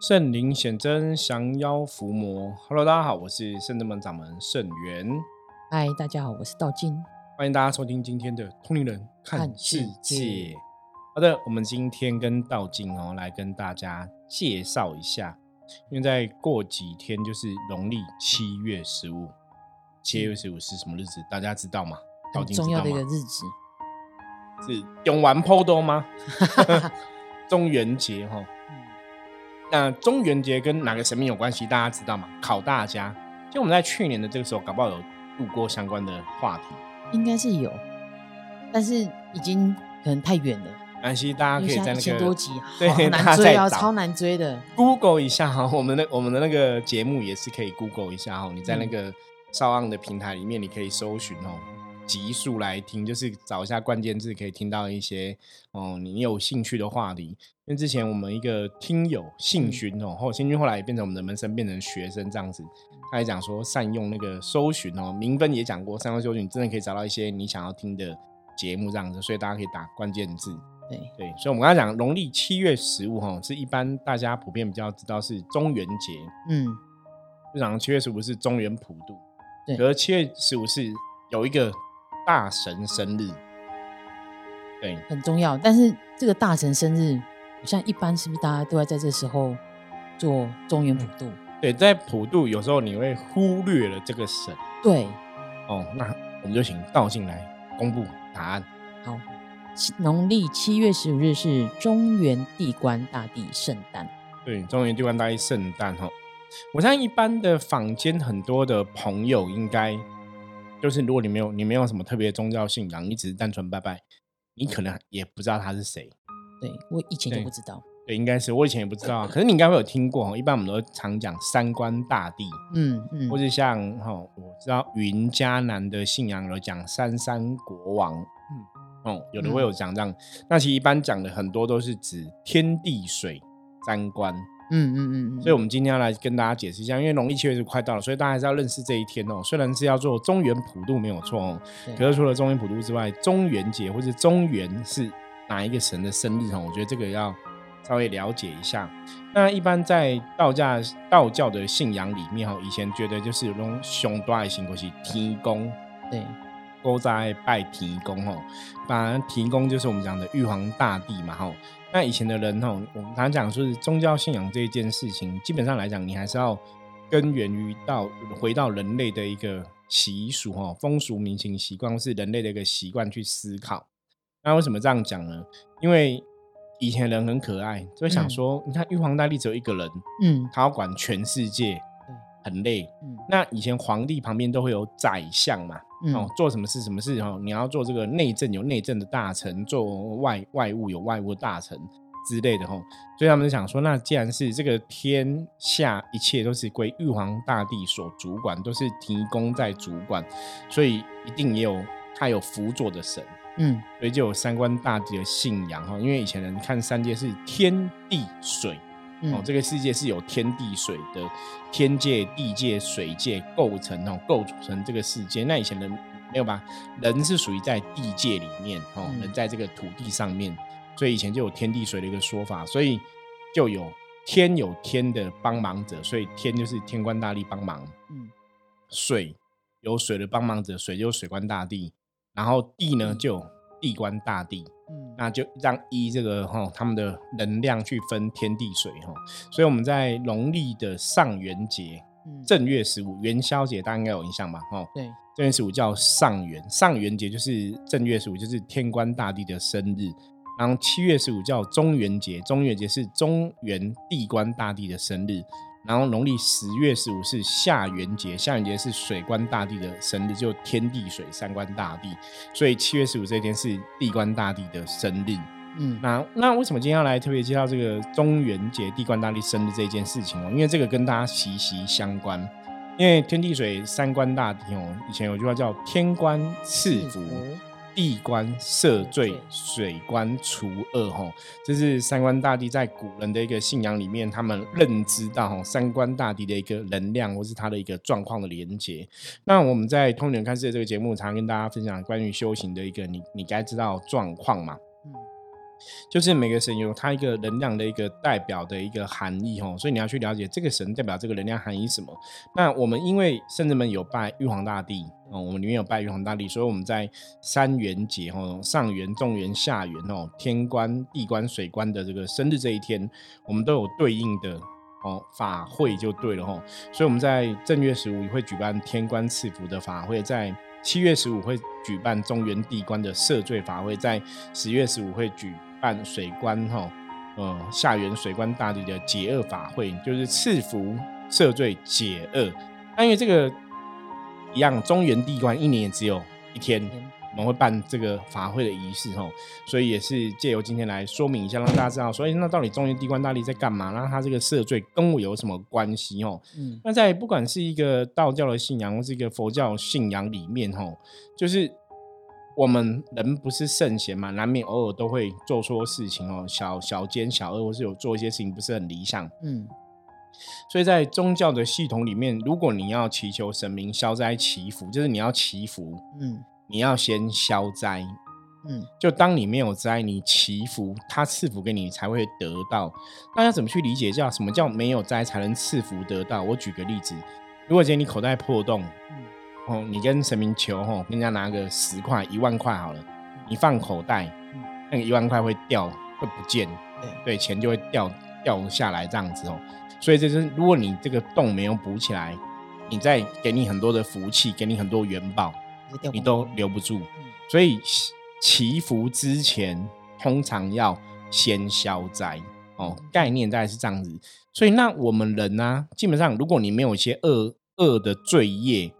圣灵显真，降妖伏魔。Hello，大家好，我是圣真门掌门圣元。嗨，大家好，我是道金。欢迎大家收听今天的通灵人看世界。好的，我们今天跟道金哦来跟大家介绍一下，因为在过几天就是农历七月十五。七月十五是什么日子？大家知道吗？很重要的一个日子，是永完坡多吗？中元节哈。那中元节跟哪个神明有关系？大家知道吗？考大家。就我们在去年的这个时候，搞不好有录过相关的话题。应该是有，但是已经可能太远了。安息，大家可以在那个千多集，对，难追啊，超难追的。Google 一下哈，我们的我们的那个节目也是可以 Google 一下哈。你在那个少昂的平台里面，你可以搜寻哦。急速来听，就是找一下关键字，可以听到一些哦，你有兴趣的话题。因为之前我们一个听友信询哦，后信讯后来也变成我们的门生，变成学生这样子。他也讲说善用那个搜寻哦，明分也讲过善用搜寻，真的可以找到一些你想要听的节目这样子。所以大家可以打关键字。对对，所以我们刚才讲农历七月十五哈，是一般大家普遍比较知道是中元节。嗯，就讲七月十五是中元普渡。对，可是七月十五是有一个。大神生日，对，很重要。但是这个大神生日，像一般是不是大家都要在这时候做中原普渡？对，在普渡有时候你会忽略了这个神。对，哦，那我们就请道进来公布答案。好，农历七月十五日是中原地官大帝圣诞。对，中原地官大帝圣诞哈，我相信一般的坊间很多的朋友应该。就是如果你没有你没有什么特别宗教信仰，你只是单纯拜拜，你可能也不知道他是谁。对我以前都不知道。对，应该是我以前也不知道。可是你应该会有听过一般我们都常讲三观大帝，嗯嗯，或者像哈，我知道云嘉南的信仰有讲三山国王，嗯哦，有的会有讲这样。那其实一般讲的很多都是指天地水三官。嗯嗯嗯，所以，我们今天要来跟大家解释一下，因为农历七月就快到了，所以大家还是要认识这一天哦。虽然是要做中原普渡没有错哦，可是除了中原普渡之外，中元节或者中元是哪一个神的生日哦？我觉得这个要稍微了解一下。那一般在道教道教的信仰里面哈，以前觉得就是用雄大的行过去天公，对，都在拜天公哦。当然，天公就是我们讲的玉皇大帝嘛哈。那以前的人哈，我们常常讲说是宗教信仰这一件事情，基本上来讲，你还是要根源于到回到人类的一个习俗哈、风俗民情习惯，是人类的一个习惯去思考。那为什么这样讲呢？因为以前人很可爱，就会想说，你看玉皇大帝只有一个人，嗯，他要管全世界。很累，嗯。那以前皇帝旁边都会有宰相嘛，嗯。哦，做什么事什么事哦，你要做这个内政有内政的大臣，做外外务有外务的大臣之类的吼，所以他们就想说，那既然是这个天下一切都是归玉皇大帝所主管，都是提供在主管，所以一定也有他有辅佐的神，嗯，所以就有三官大帝的信仰哈，因为以前人看三界是天地水。哦，这个世界是有天地水的，天界、地界、水界构成哦，构组成这个世界。那以前人没有吧？人是属于在地界里面哦，人在这个土地上面，所以以前就有天地水的一个说法，所以就有天有天的帮忙者，所以天就是天官大帝帮忙。嗯，水有水的帮忙者，水就水官大帝，然后地呢就地官大帝。嗯，那就让一这个哈他们的能量去分天地水哈，所以我们在农历的上元节，正月十五元宵节，大家应该有印象吧？哈，对，正月十五叫上元，上元节就是正月十五，就是天官大帝的生日。然后七月十五叫中元节，中元节是中元地官大帝的生日。然后农历十月十五是下元节，下元节是水官大帝的生日，就天地水三官大帝，所以七月十五这一天是地官大帝的生日。嗯，那那为什么今天要来特别介绍这个中元节地官大帝生日这件事情哦？因为这个跟大家息息相关，因为天地水三官大帝哦，以前有句话叫天官赐福。地官赦罪，水官除恶，哈，这是三官大帝在古人的一个信仰里面，他们认知到哈三官大帝的一个能量，或是他的一个状况的连接。那我们在通灵看世界这个节目，常跟大家分享关于修行的一个你你该知道状况嘛。就是每个神有它一个能量的一个代表的一个含义哦，所以你要去了解这个神代表这个能量含义什么。那我们因为圣人们有拜玉皇大帝哦，我们里面有拜玉皇大帝，所以我们在三元节哦，上元、中元、下元哦，天官、地官、水官的这个生日这一天，我们都有对应的哦法会就对了哦。所以我们在正月十五会举办天官赐福的法会，在七月十五会举办中元地官的赦罪法会，在十月十五会举。办水官哈，呃，下元水官大帝的解厄法会，就是赐福赦罪解厄。但因为这个一样，中原地官一年也只有一天，我们会办这个法会的仪式哈，所以也是借由今天来说明一下，让大家知道，所以那到底中原地官大帝在干嘛？然后他这个赦罪跟我有什么关系哦？嗯，那在不管是一个道教的信仰，或是一个佛教信仰里面哈，就是。我们人不是圣贤嘛，难免偶尔都会做错事情哦，小小奸小恶，或是有做一些事情不是很理想。嗯，所以在宗教的系统里面，如果你要祈求神明消灾祈福，就是你要祈福，嗯，你要先消灾，嗯，就当你没有灾，你祈福，他赐福给你才会得到。那要怎么去理解叫什么叫没有灾才能赐福得到？我举个例子，如果今天你口袋破洞。哦，你跟神明求，吼，跟人家拿个十块、一万块好了，你放口袋，那个一万块会掉，会不见，对，钱就会掉掉下来这样子哦。所以这是，如果你这个洞没有补起来，你再给你很多的福气，给你很多元宝，你都留不住。所以祈福之前，通常要先消灾哦，概念大概是这样子。所以那我们人呢，基本上如果你没有一些恶恶的罪业。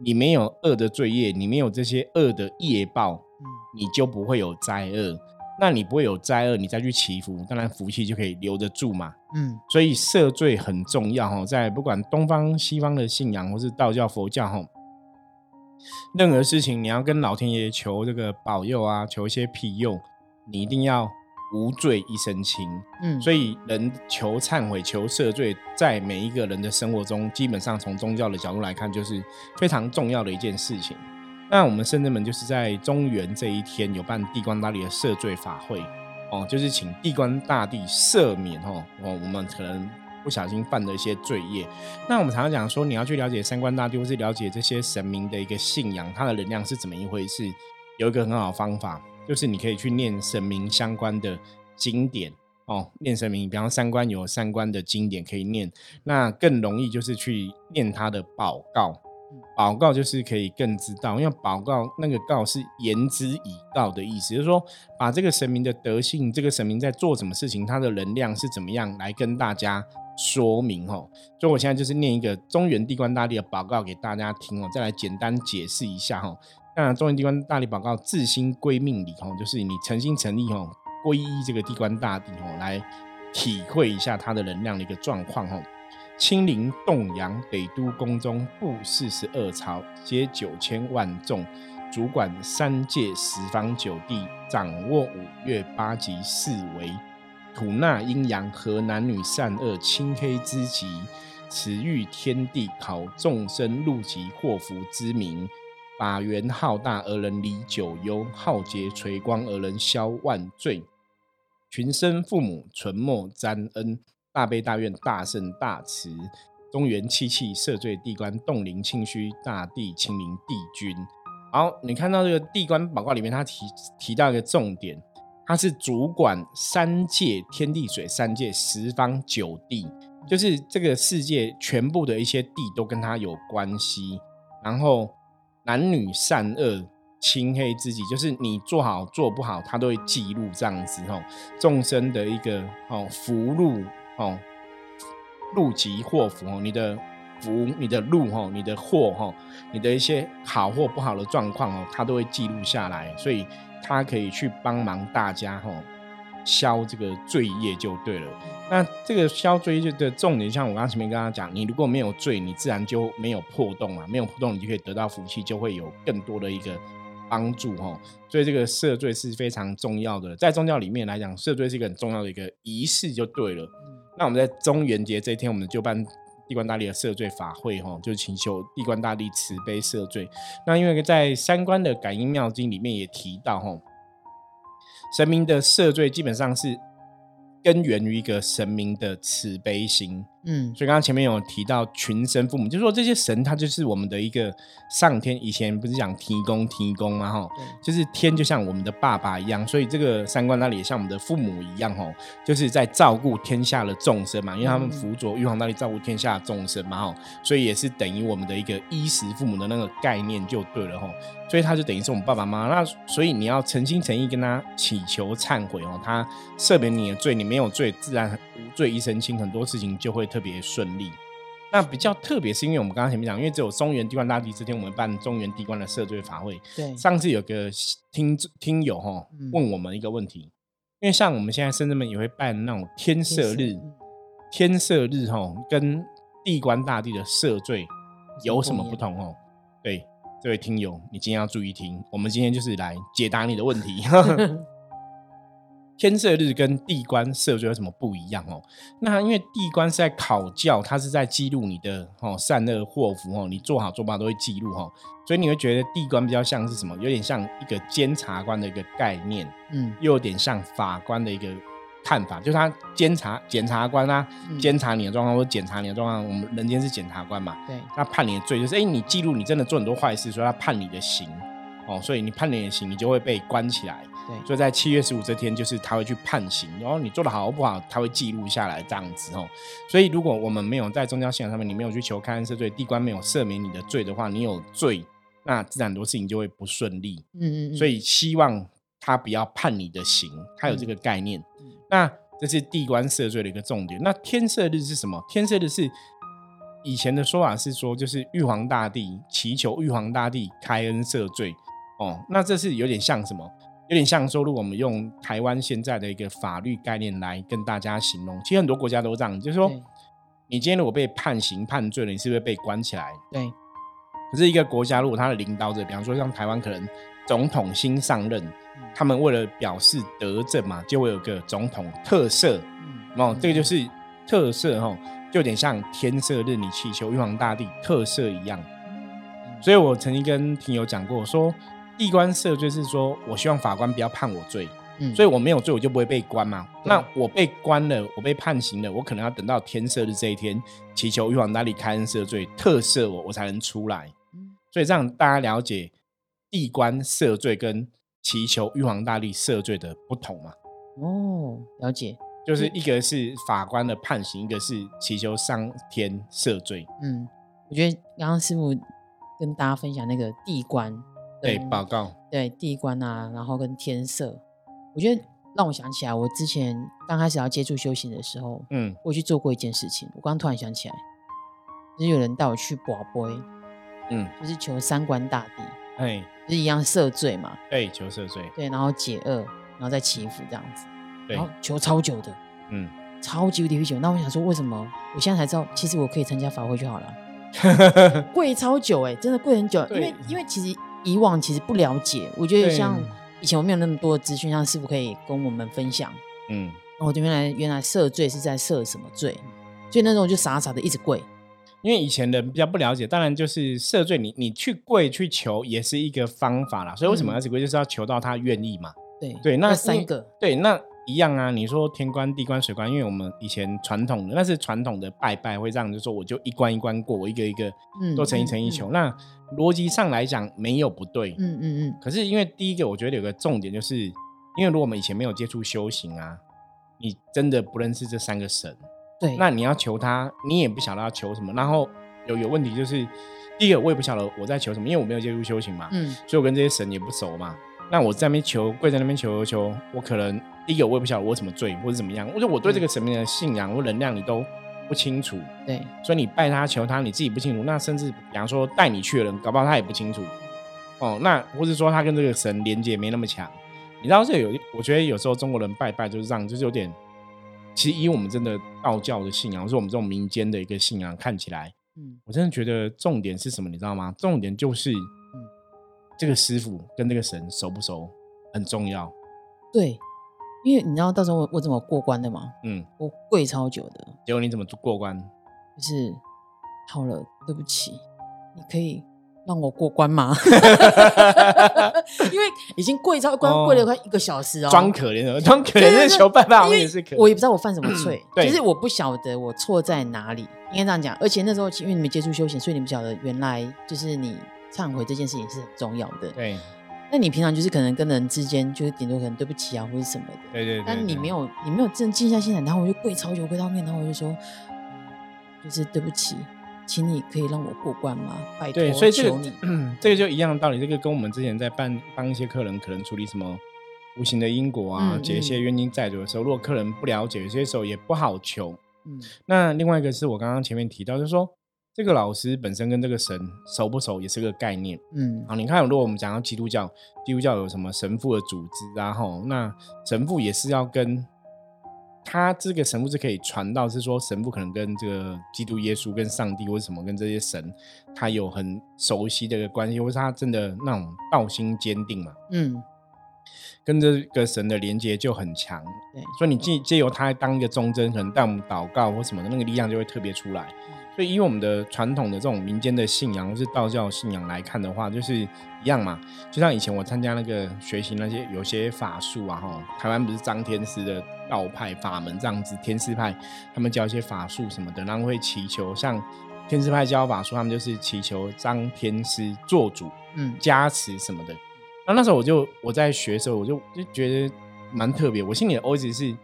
你没有恶的罪业，你没有这些恶的业报，嗯，你就不会有灾厄。那你不会有灾厄，你再去祈福，当然福气就可以留得住嘛。嗯，所以赦罪很重要哈，在不管东方西方的信仰，或是道教、佛教哈，任何事情你要跟老天爷求这个保佑啊，求一些庇佑，你一定要。无罪一身轻，嗯，所以人求忏悔、求赦罪，在每一个人的生活中，基本上从宗教的角度来看，就是非常重要的一件事情。那我们圣人们就是在中元这一天有办地官大帝的赦罪法会，哦，就是请地官大帝赦免哦，哦，我们可能不小心犯的一些罪业。那我们常常讲说，你要去了解三官大帝，或是了解这些神明的一个信仰，它的能量是怎么一回事，有一个很好的方法。就是你可以去念神明相关的经典哦，念神明，比方三观有三观的经典可以念，那更容易就是去念他的宝告，宝告就是可以更知道，因为宝告那个告是言之以告的意思，就是说把这个神明的德性，这个神明在做什么事情，他的能量是怎么样来跟大家说明哦。所以我现在就是念一个中原地官大帝的报告给大家听哦，再来简单解释一下那中原地官大力宝告自心归命礼吼，就是你诚心诚意吼皈依这个地官大帝吼，来体会一下他的能量的一个状况吼。亲临洞阳北都宫中，布四十二朝，接九千万众，主管三界十方九地，掌握五岳八极四维，吐纳阴阳和男女善恶清黑之极，慈育天地，考众生入极祸福之名。法缘浩大而能离九幽，浩劫垂光而能消万罪。群生父母纯默沾恩，大悲大愿大圣大慈，中原七气赦罪地官洞灵清虚大地清明帝君。好，你看到这个地官宝卦里面，他提提到一个重点，他是主管三界天地水三界十方九地，就是这个世界全部的一些地都跟他有关系，然后。男女善恶、清黑之己，就是你做好做不好，他都会记录这样子吼。众生的一个哦福禄哦，禄吉祸福哦，你的福、你的禄吼、你的祸吼、你的一些好或不好的状况哦，他都会记录下来，所以他可以去帮忙大家吼。消这个罪业就对了。那这个消罪业的重点，像我刚刚前面跟他讲，你如果没有罪，你自然就没有破洞嘛，没有破洞，你就可以得到福气，就会有更多的一个帮助哈。所以这个赦罪是非常重要的，在宗教里面来讲，赦罪是一个很重要的一个仪式就对了。那我们在中元节这一天，我们就办地官大帝的赦罪法会哈，就是请求地官大帝慈悲赦罪。那因为在三观的感应妙经里面也提到哈。神明的赦罪基本上是根源于一个神明的慈悲心。嗯，所以刚刚前面有提到群生父母，就是说这些神，他就是我们的一个上天。以前不是讲提供提供嘛，哈，就是天就像我们的爸爸一样，所以这个三观那里也像我们的父母一样，哈，就是在照顾天下的众生嘛，因为他们辅佐玉皇大帝照顾天下的众生嘛，哈，所以也是等于我们的一个衣食父母的那个概念就对了，哈，所以他就等于是我们爸爸妈妈。那所以你要诚心诚意跟他祈求忏悔哦，他赦免你的罪，你没有罪，自然无罪一身轻，很多事情就会特。特别顺利，那比较特别是因为我们刚刚前面讲，因为只有中原地官大帝这天，我们办中原地官的赦罪法会。对，上次有个听听友哈问我们一个问题，因为像我们现在深圳们也会办那种天赦日，天赦日哈跟地官大帝的赦罪有什么不同哦？对，这位听友，你今天要注意听，我们今天就是来解答你的问题。天赦日跟地官赦罪有什么不一样哦？那因为地官是在考教，它是在记录你的哦善恶祸福哦，你做好做不好都会记录哈，所以你会觉得地官比较像是什么？有点像一个监察官的一个概念，嗯，又有点像法官的一个看法，就是他监察检察官啊，监察你的状况或检查你的状况，我们人间是检察官嘛，对，他判你的罪就是哎，你记录你真的做很多坏事，所以他判你的刑哦，所以你判你的刑，你就会被关起来。所以在七月十五这天，就是他会去判刑，然后你做的好不好，他会记录下来这样子哦。所以如果我们没有在宗教信仰上面，你没有去求开恩赦罪，地官没有赦免你的罪的话，你有罪，那自然很多事情就会不顺利。嗯嗯。所以希望他不要判你的刑，他有这个概念。那这是地官赦罪的一个重点。那天赦日是什么？天赦日是以前的说法是说，就是玉皇大帝祈求玉皇大帝开恩赦罪哦。那这是有点像什么？有点像说，如果我们用台湾现在的一个法律概念来跟大家形容，其实很多国家都这样，就是说，你今天如果被判刑判罪了，你是不是被关起来？对。可是一个国家，如果他的领导者，比方说像台湾，可能总统新上任，他们为了表示德政嘛，就会有个总统特赦。哦，这个就是特赦哈，就有点像天赦日，你祈求玉皇大帝特赦一样。所以我曾经跟听友讲过说。地官赦罪是说，我希望法官不要判我罪，嗯，所以我没有罪，我就不会被关嘛。那我被关了，我被判刑了，我可能要等到天赦的这一天，祈求玉皇大帝开恩赦罪，特赦我，我才能出来。所以这样大家了解地官赦罪跟祈求玉皇大帝赦罪的不同嘛？哦，了解，就是一个是法官的判刑，一个是祈求上天赦罪。嗯，我觉得刚刚师傅跟大家分享那个地官。对，报告。对地官啊，然后跟天色，我觉得让我想起来，我之前刚开始要接触修行的时候，嗯，我去做过一件事情。我刚突然想起来，就是有人带我去卜杯，嗯，就是求三官大帝，哎，就是一样赦罪嘛，对，求赦罪，对，然后解厄，然后再祈福这样子，然后求超久的，嗯，超级无敌久。那我想说，为什么我现在才知道，其实我可以参加法会就好了，跪超久哎，真的跪很久，因为因为其实。以往其实不了解，我觉得像以前我没有那么多的资讯，像师傅可以跟我们分享。嗯，我就原来原来赦罪是在赦什么罪？所以那时候就傻傻的一直跪。因为以前人比较不了解，当然就是赦罪，你你去跪去求也是一个方法啦。所以为什么要去跪，就是要求到他愿意嘛。对对，那三个对那。一样啊，你说天官、地官、水官，因为我们以前传统的那是传统的拜拜，会这样就说我就一关一关过，我一个一个都成一成一求。那逻辑上来讲没有不对，嗯嗯嗯。可是因为第一个，我觉得有个重点就是，因为如果我们以前没有接触修行啊，你真的不认识这三个神，对，那你要求他，你也不晓得要求什么。然后有有问题就是，第一个我也不晓得我在求什么，因为我没有接触修行嘛，嗯，所以我跟这些神也不熟嘛。那我在那边求，跪在那边求求，我可能第一个我也不晓得我怎么罪或者怎么样，或者我对这个神明的信仰或能量你都不清楚，对，所以你拜他求他，你自己不清楚，那甚至比方说带你去的人，搞不好他也不清楚，哦，那或者说他跟这个神连接没那么强，你知道这有，我觉得有时候中国人拜拜就是这样，就是有点，其实以我们真的道教的信仰，或是我们这种民间的一个信仰看起来，嗯，我真的觉得重点是什么，你知道吗？重点就是。这个师傅跟这个神熟不熟很重要，对，因为你知道到时候我我怎么过关的吗？嗯，我跪超久的，结果你怎么过关？就是好了，对不起，你可以，让我过关吗？因为已经跪超关跪了快一个小时哦，装可怜的，装可怜的求办法，我也是可，我也不知道我犯什么罪，其 实我不晓得我错在哪里，应该这样讲。而且那时候因为你没接触休闲，所以你不晓得原来就是你忏悔这件事情是很重要的。对，那你平常就是可能跟人之间就是顶多可能对不起啊或者什么的，对对。但你没有你没有真静下心来，然后我就跪超久跪到面，然后我就说，就是对不起。请你可以让我过关吗？拜托，所以这个 这个就一样的道理。这个跟我们之前在办帮一些客人可能处理什么无形的因果啊，解一些冤亲债主的时候，如果客人不了解，有些时候也不好求。嗯，那另外一个是我刚刚前面提到，就是说这个老师本身跟这个神熟不熟，也是个概念。嗯，好，你看，如果我们讲到基督教，基督教有什么神父的组织，然后那神父也是要跟。他这个神父是可以传到，是说神父可能跟这个基督耶稣、跟上帝或者什么跟这些神，他有很熟悉的一个关系，或是他真的那种道心坚定嘛？嗯，跟这个神的连接就很强。对，所以你借借由他当一个忠贞，可能带我们祷告或什么的那个力量就会特别出来。所以，以我们的传统的这种民间的信仰，或是道教信仰来看的话，就是一样嘛。就像以前我参加那个学习那些有些法术啊，哈，台湾不是张天师的道派法门这样子，天师派他们教一些法术什么的，然后会祈求，像天师派教法术，他们就是祈求张天师做主，嗯，加持什么的。然后那时候我就我在学的时候，我就就觉得蛮特别。我心里的 OS 是，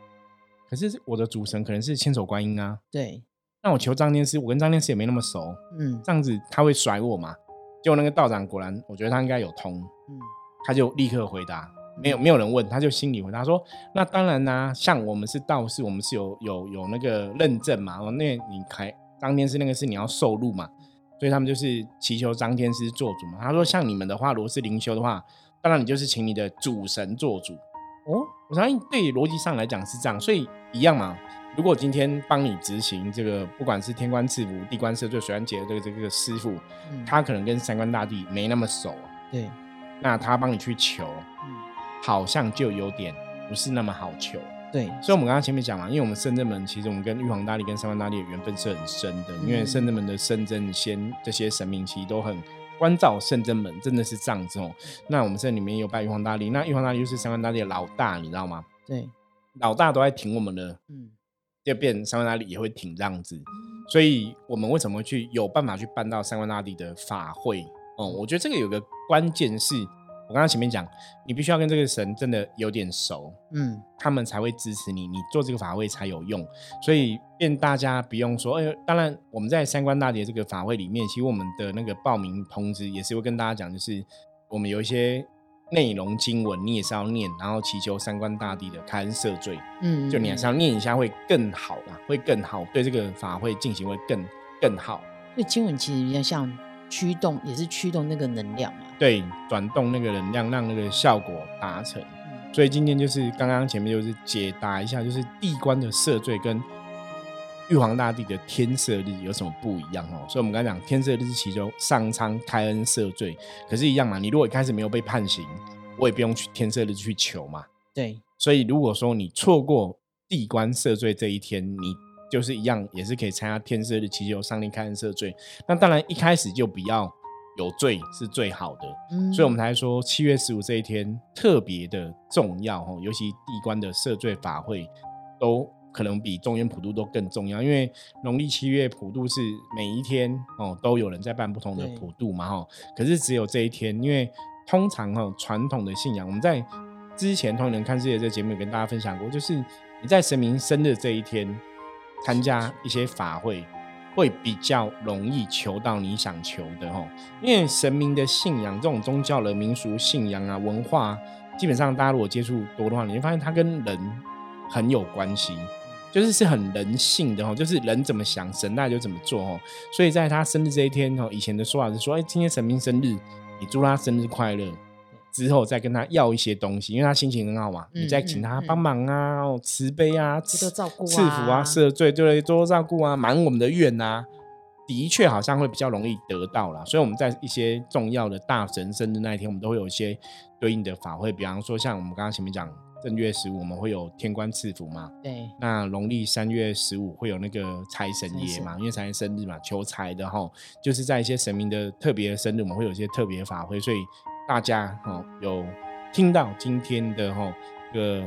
可是我的主神可能是千手观音啊，对。那我求张天师，我跟张天师也没那么熟，嗯，这样子他会甩我吗？结果那个道长果然，我觉得他应该有通，嗯，他就立刻回答，没有没有人问，他就心里回答说：“那当然啦，像我们是道士，我们是有有有那个认证嘛，哦，那你开张天师那个是你要受禄嘛，所以他们就是祈求张天师做主嘛。他说像你们的话，如果是灵修的话，当然你就是请你的主神做主。哦，我相信对逻辑上来讲是这样，所以一样嘛。”如果今天帮你执行这个，不管是天官赐福、地官赦罪、水安解的这个这个师傅，他可能跟三官大帝没那么熟，对，那他帮你去求，好像就有点不是那么好求，对。所以，我们刚刚前面讲嘛，因为我们圣正门其实我们跟玉皇大帝跟三官大帝的缘分是很深的，因为圣正门的圣正仙这些神明其实都很关照圣真门，真的是这样子哦。那我们这里面有拜玉皇大帝，那玉皇大帝就是三官大帝的老大，你知道吗？对，老大都在挺我们的，嗯。就变三官大帝也会挺这样子，所以我们为什么去有办法去办到三官大帝的法会？哦，我觉得这个有个关键是，我刚刚前面讲，你必须要跟这个神真的有点熟，嗯，他们才会支持你，你做这个法会才有用。所以愿大家不用说，哎，当然我们在三观大帝这个法会里面，其实我们的那个报名通知也是会跟大家讲，就是我们有一些。内容经文你也是要念，然后祈求三观大帝的开恩赦罪。嗯，就你还是要念一下会更好啦，会更好，对这个法会进行会更更好。所以经文其实比较像驱动，也是驱动那个能量嘛。对，转动那个能量，让那个效果达成。所以今天就是刚刚前面就是解答一下，就是地官的赦罪跟。玉皇大帝的天赦日有什么不一样哦？所以，我们刚才讲天赦日是其中上苍开恩赦罪，可是，一样嘛。你如果一开始没有被判刑，我也不用去天赦日去求嘛。对。所以，如果说你错过地官赦罪这一天，你就是一样，也是可以参加天赦日祈求上帝开恩赦罪。那当然，一开始就不要有罪是最好的。嗯。所以我们才说七月十五这一天特别的重要哦，尤其地官的赦罪法会都。可能比中原普渡都更重要，因为农历七月普渡是每一天哦都有人在办不同的普渡嘛哈。可是只有这一天，因为通常哈传统的信仰，我们在之前通人看世界这节目有跟大家分享过，就是你在神明生日这一天参加一些法会，会比较容易求到你想求的哈。因为神明的信仰，这种宗教的民俗信仰啊文化，基本上大家如果接触多的话，你会发现它跟人很有关系。就是是很人性的哈，就是人怎么想，神那就怎么做哦。所以在他生日这一天哦，以前的说法是说，哎，今天神明生日，你祝他生日快乐，之后再跟他要一些东西，因为他心情很好嘛，你再请他帮忙啊，慈悲啊，多照顾、啊赐福啊，赦罪，对，多多照顾啊，满我们的愿啊，的确好像会比较容易得到啦。所以我们在一些重要的大神生日那一天，我们都会有一些对应的法会，比方说像我们刚刚前面讲。正月十五我们会有天官赐福嘛，对。那农历三月十五会有那个财神爷嘛，因为财神生日嘛，求财的哈，就是在一些神明的特别生日，我们会有一些特别法会，所以大家哦有听到今天的哈这个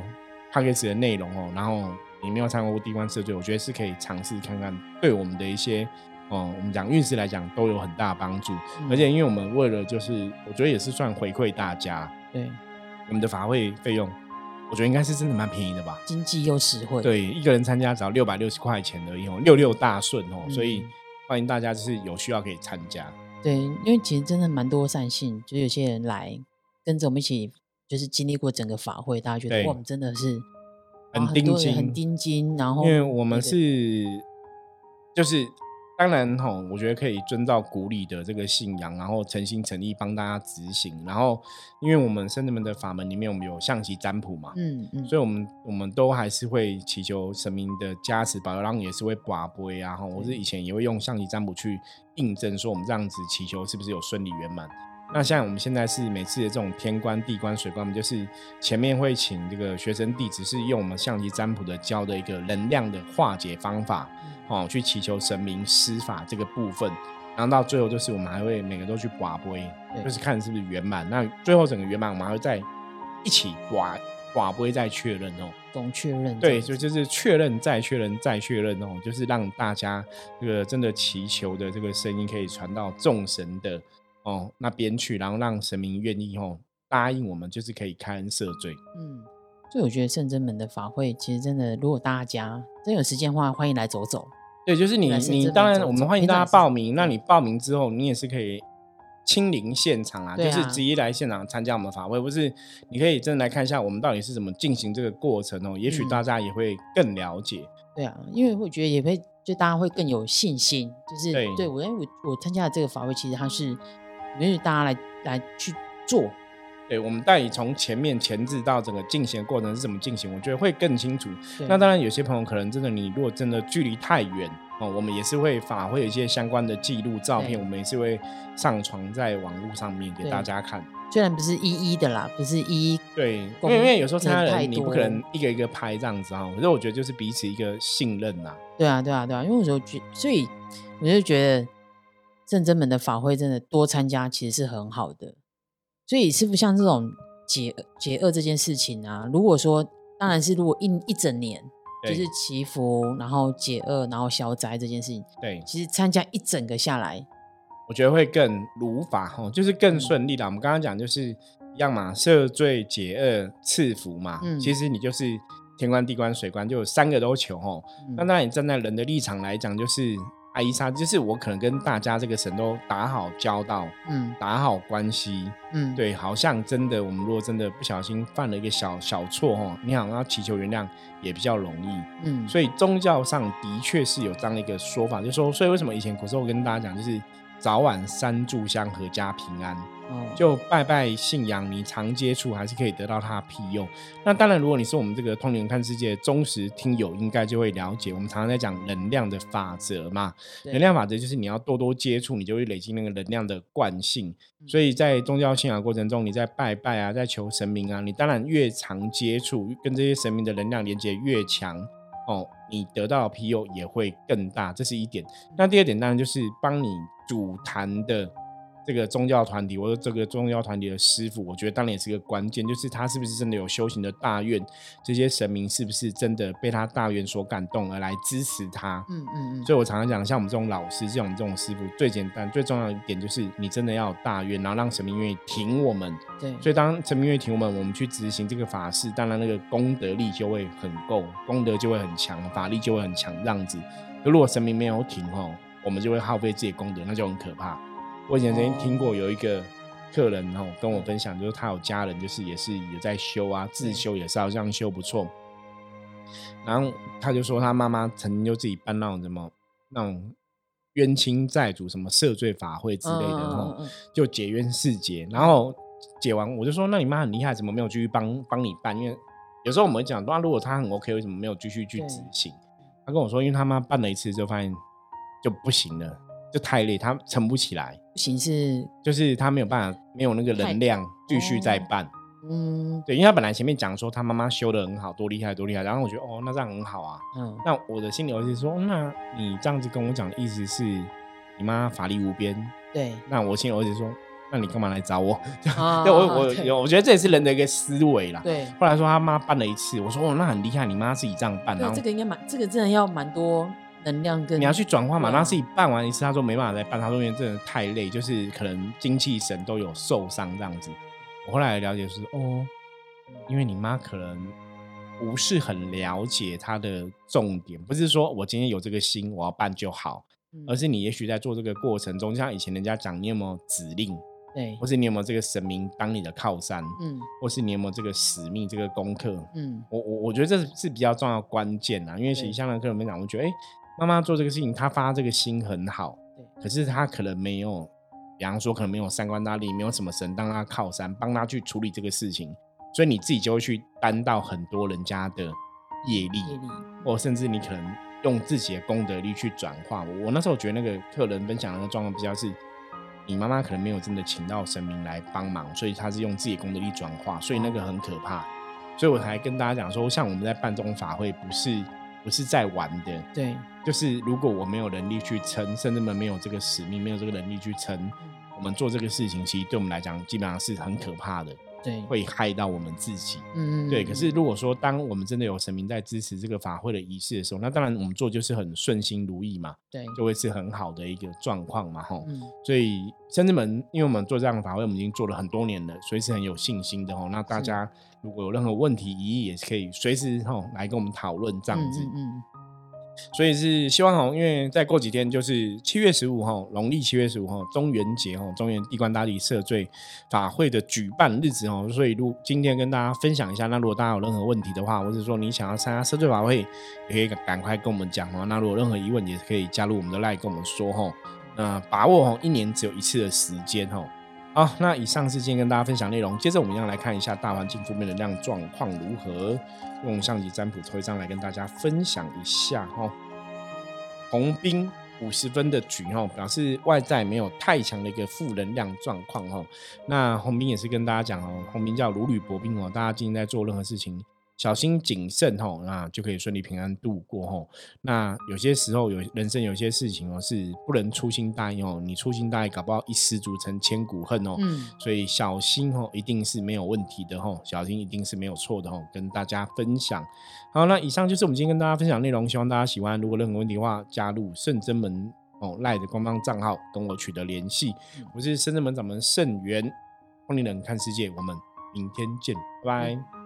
p a c k a g e 的内容哦，然后你没有参加过地官赦罪，我觉得是可以尝试看看，对我们的一些。哦，我们讲运势来讲都有很大帮助，而且因为我们为了就是，我觉得也是算回馈大家。对，我们的法会费用，我觉得应该是真的蛮便宜的吧，经济又实惠。对，一个人参加只要六百六十块钱而已哦，六六大顺哦，所以欢迎大家就是有需要可以参加。对，因为其实真的蛮多善信，就有些人来跟着我们一起，就是经历过整个法会，大家觉得哇，真的是很钉金，很钉金。然后，因为我们是就是。当然哈，我觉得可以遵照古礼的这个信仰，然后诚心诚意帮大家执行。然后，因为我们圣人们的法门里面，我们有象棋占卜嘛，嗯嗯，所以我们我们都还是会祈求神明的加持保佑，然后也是会卜杯啊。哈，我是以前也会用象棋占卜去印证，说我们这样子祈求是不是有顺利圆满。那像我们现在是每次的这种天官、地官、水官，我们就是前面会请这个学生弟子是用我们象棋占卜的教的一个能量的化解方法，哦，去祈求神明施法这个部分，然后到最后就是我们还会每个都去卦杯，就是看是不是圆满。那最后整个圆满，我们还会再一起卦卦杯再确认哦，总确认。对，就就是确认再确认再确认哦，就是让大家这个真的祈求的这个声音可以传到众神的。哦，那边去，然后让神明愿意哦答应我们，就是可以开恩赦罪。嗯，所以我觉得圣真门的法会，其实真的，如果大家真有时间的话，欢迎来走走。对，就是你，你当然我们欢迎大家报名。那你报名之后，你也是可以亲临现场啊，就是直接来现场参加我们法会，不是？你可以真的来看一下我们到底是怎么进行这个过程哦，也许大家也会更了解。对啊，因为我觉得也会，就大家会更有信心。就是对我，因为我我参加的这个法会，其实它是。允许大家来来去做，对我们带你从前面前置到整个进行的过程是怎么进行，我觉得会更清楚。那当然，有些朋友可能真的，你如果真的距离太远哦，我们也是会法会有一些相关的记录照片，我们也是会上传在网络上面给大家看。虽然不是一一的啦，不是一一对，因为因为有时候参加人你不可能一个一个拍这样子哈，可是我觉得就是彼此一个信任呐。对啊，对啊，对啊，因为有时候觉，所以我就觉得。正真门的法会真的多参加，其实是很好的。所以师傅像这种解解厄这件事情啊，如果说当然是如果一一整年就是祈福，然后解厄，然后消灾这件事情，对，其实参加一整个下来，我觉得会更如法哈，就是更顺利的。我们刚刚讲就是一样嘛，赦罪解厄赐福嘛，嗯其实你就是天官地官水官，就三个都求哈。那当然你站在人的立场来讲，就是。阿伊莎，就是我可能跟大家这个神都打好交道，嗯，打好关系，嗯，对，好像真的，我们如果真的不小心犯了一个小小错哈，你好像要祈求原谅也比较容易，嗯，所以宗教上的确是有这样的一个说法，就说，所以为什么以前古时候我跟大家讲，就是早晚三炷香，阖家平安。就拜拜信仰，你常接触还是可以得到他的庇佑。那当然，如果你是我们这个通灵看世界忠实听友，应该就会了解。我们常常在讲能量的法则嘛，能量法则就是你要多多接触，你就会累积那个能量的惯性。所以在宗教信仰过程中，你在拜拜啊，在求神明啊，你当然越常接触，跟这些神明的能量连接越强哦，你得到的庇佑也会更大。这是一点。那第二点当然就是帮你主坛的。这个宗教团体，或者这个宗教团体的师傅，我觉得当然也是一个关键，就是他是不是真的有修行的大愿，这些神明是不是真的被他大愿所感动而来支持他？嗯嗯嗯。所以我常常讲，像我们这种老师，像我们这种师傅，最简单、最重要的一点就是你真的要有大愿，然后让神明愿意挺我们。对。所以当神明愿意挺我们，我们去执行这个法事，当然那个功德力就会很够，功德就会很强，法力就会很强，这样子。如果神明没有挺哦，我们就会耗费自己的功德，那就很可怕。我以前曾经听过有一个客人哦跟我分享，就是他有家人，就是也是有在修啊，自修也是好像修不错。然后他就说他妈妈曾经就自己办那种什么那种冤亲债主什么赦罪法会之类的哦，就解冤释结。然后解完我就说，那你妈很厉害，怎么没有继续帮帮你办？因为有时候我们会讲，那如果他很 OK，为什么没有继续去执行？他跟我说，因为他妈办了一次就发现就不行了。就太累，他撑不起来。不行是，就是他没有办法，没有那个能量继续再办。嗯，对，因为他本来前面讲说他妈妈修的很好，多厉害，多厉害。然后我觉得哦，那这样很好啊。嗯，那我的心里儿子说，那你这样子跟我讲的意思是你妈法力无边。对，那我心里就说，那你干嘛来找我？对，我我有，我觉得这也是人的一个思维啦。对。后来说他妈办了一次，我说哦，那很厉害，你妈自己这样办。对，这个应该蛮，这个真的要蛮多。能量跟你要去转化嘛？那自己办完一次，他说没办法再办，他说因为真的太累，就是可能精气神都有受伤这样子。我后来了解是哦，因为你妈可能不是很了解她的重点，不是说我今天有这个心我要办就好，而是你也许在做这个过程中，像以前人家讲，你有没有指令？对，或是你有没有这个神明当你的靠山？嗯，或是你有没有这个使命、这个功课？嗯，我我我觉得这是比较重要关键啊，因为其实像那客人分享，我觉得哎。妈妈做这个事情，她发这个心很好，对。可是她可能没有，比方说可能没有三观大力，没有什么神当她靠山，帮她去处理这个事情，所以你自己就会去担到很多人家的业力，或甚至你可能用自己的功德力去转化。我那时候觉得那个客人分享那个状况比较是，你妈妈可能没有真的请到神明来帮忙，所以她是用自己的功德力转化，所以那个很可怕。所以我才跟大家讲说，像我们在办这种法会，不是。不是在玩的，对，就是如果我没有能力去撑，甚至们没有这个使命，没有这个能力去撑，我们做这个事情，其实对我们来讲，基本上是很可怕的，对，会害到我们自己，嗯，对。可是如果说，当我们真的有神明在支持这个法会的仪式的时候，那当然我们做就是很顺心如意嘛，对，就会是很好的一个状况嘛，吼。所以，甚至们，因为我们做这样的法会，我们已经做了很多年了，所以是很有信心的，吼。那大家。如果有任何问题疑义，也是可以随时吼来跟我们讨论这样子。嗯，所以是希望吼，因为再过几天就是七月十五号，农历七月十五号中元节吼，中元地官大帝赦罪法会的举办日子吼，所以如今天跟大家分享一下。那如果大家有任何问题的话，或者说你想要参加赦罪法会，也可以赶快跟我们讲哦。那如果任何疑问，也可以加入我们的 line 跟我们说吼。那把握吼，一年只有一次的时间吼。好，那以上是今天跟大家分享内容。接着我们要来看一下大环境负面能量状况如何，用象棋占卜抽一张来跟大家分享一下哈。红兵五十分的局哈，表示外在没有太强的一个负能量状况哈。那红兵也是跟大家讲哦，红兵叫如履薄冰哦，大家今天在做任何事情。小心谨慎吼，那就可以顺利平安度过吼。那有些时候有人生有些事情哦，是不能粗心大意哦。你粗心大意，搞不好一失足成千古恨哦。嗯。所以小心哦，一定是没有问题的吼。小心一定是没有错的吼。跟大家分享。好，那以上就是我们今天跟大家分享内容，希望大家喜欢。如果任何问题的话，加入圣真门哦赖的官方账号跟我取得联系。我是圣真门掌门圣元，欢迎人看世界，我们明天见，拜拜。